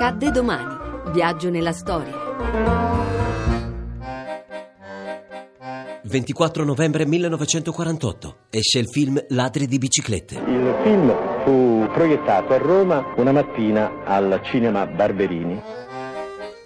Accadde domani. Viaggio nella storia. 24 novembre 1948 esce il film Ladri di biciclette. Il film fu proiettato a Roma una mattina al cinema Barberini.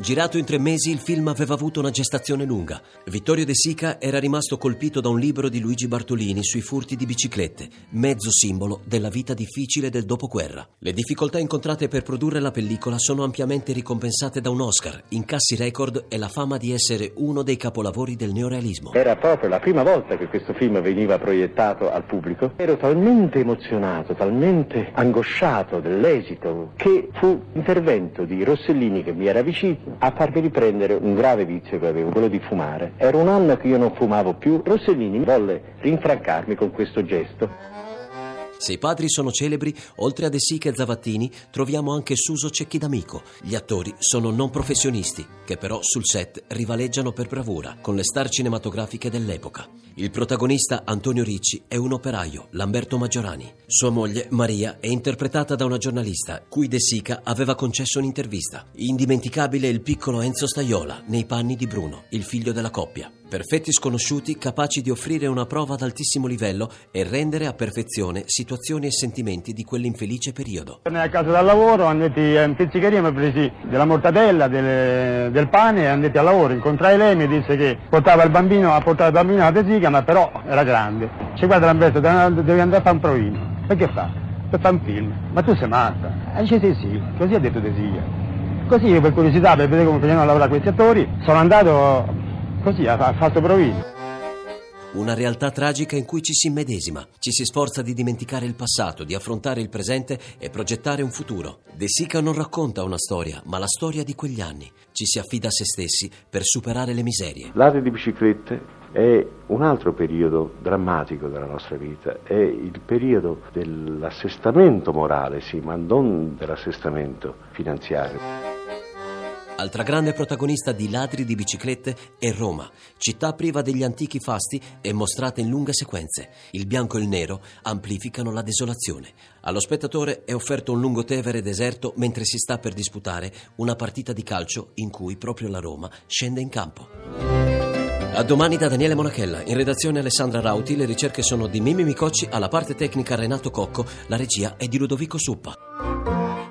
Girato in tre mesi, il film aveva avuto una gestazione lunga. Vittorio De Sica era rimasto colpito da un libro di Luigi Bartolini sui furti di biciclette, mezzo simbolo della vita difficile del dopoguerra. Le difficoltà incontrate per produrre la pellicola sono ampiamente ricompensate da un Oscar, incassi record e la fama di essere uno dei capolavori del neorealismo. Era proprio la prima volta che questo film veniva proiettato al pubblico. Ero talmente emozionato, talmente angosciato dell'esito, che fu l'intervento di Rossellini che mi era vicino a farmi riprendere un grave vizio che avevo, quello di fumare. Era un anno che io non fumavo più. Rossellini volle rinfrancarmi con questo gesto. Se i padri sono celebri, oltre a De Sica e Zavattini, troviamo anche Suso Cecchi d'Amico. Gli attori sono non professionisti, che però sul set rivaleggiano per bravura, con le star cinematografiche dell'epoca. Il protagonista, Antonio Ricci, è un operaio, Lamberto Maggiorani. Sua moglie, Maria, è interpretata da una giornalista, cui De Sica aveva concesso un'intervista. Indimenticabile il piccolo Enzo Staiola, nei panni di Bruno, il figlio della coppia. Perfetti sconosciuti capaci di offrire una prova ad altissimo livello e rendere a perfezione situazioni e sentimenti di quell'infelice periodo. Tornai a casa dal lavoro, andati in pizzicheria, mi presi della mortadella, delle, del pane e andati al lavoro. Incontrai lei, mi disse che portava il bambino, a portare il bambino alla tesica, ma però era grande. Ci guarda Lamberto, devi andare a fare un provino. Che fa? Per fare un film. Ma tu sei matta? E dice sì sì, così ha detto Tesica. Così io per curiosità, per vedere come facevano lavorare questi attori, sono andato Così ha fatto provino. Una realtà tragica in cui ci si immedesima, ci si sforza di dimenticare il passato, di affrontare il presente e progettare un futuro. De Sica non racconta una storia, ma la storia di quegli anni. Ci si affida a se stessi per superare le miserie. L'arte di biciclette è un altro periodo drammatico della nostra vita, è il periodo dell'assestamento morale, sì, ma non dell'assestamento finanziario. Altra grande protagonista di Ladri di biciclette è Roma, città priva degli antichi fasti e mostrata in lunghe sequenze. Il bianco e il nero amplificano la desolazione. Allo spettatore è offerto un lungotevere deserto mentre si sta per disputare una partita di calcio in cui proprio la Roma scende in campo. A domani da Daniele Monachella, in redazione Alessandra Rauti, le ricerche sono di Mimi Micocci, alla parte tecnica Renato Cocco, la regia è di Ludovico Suppa.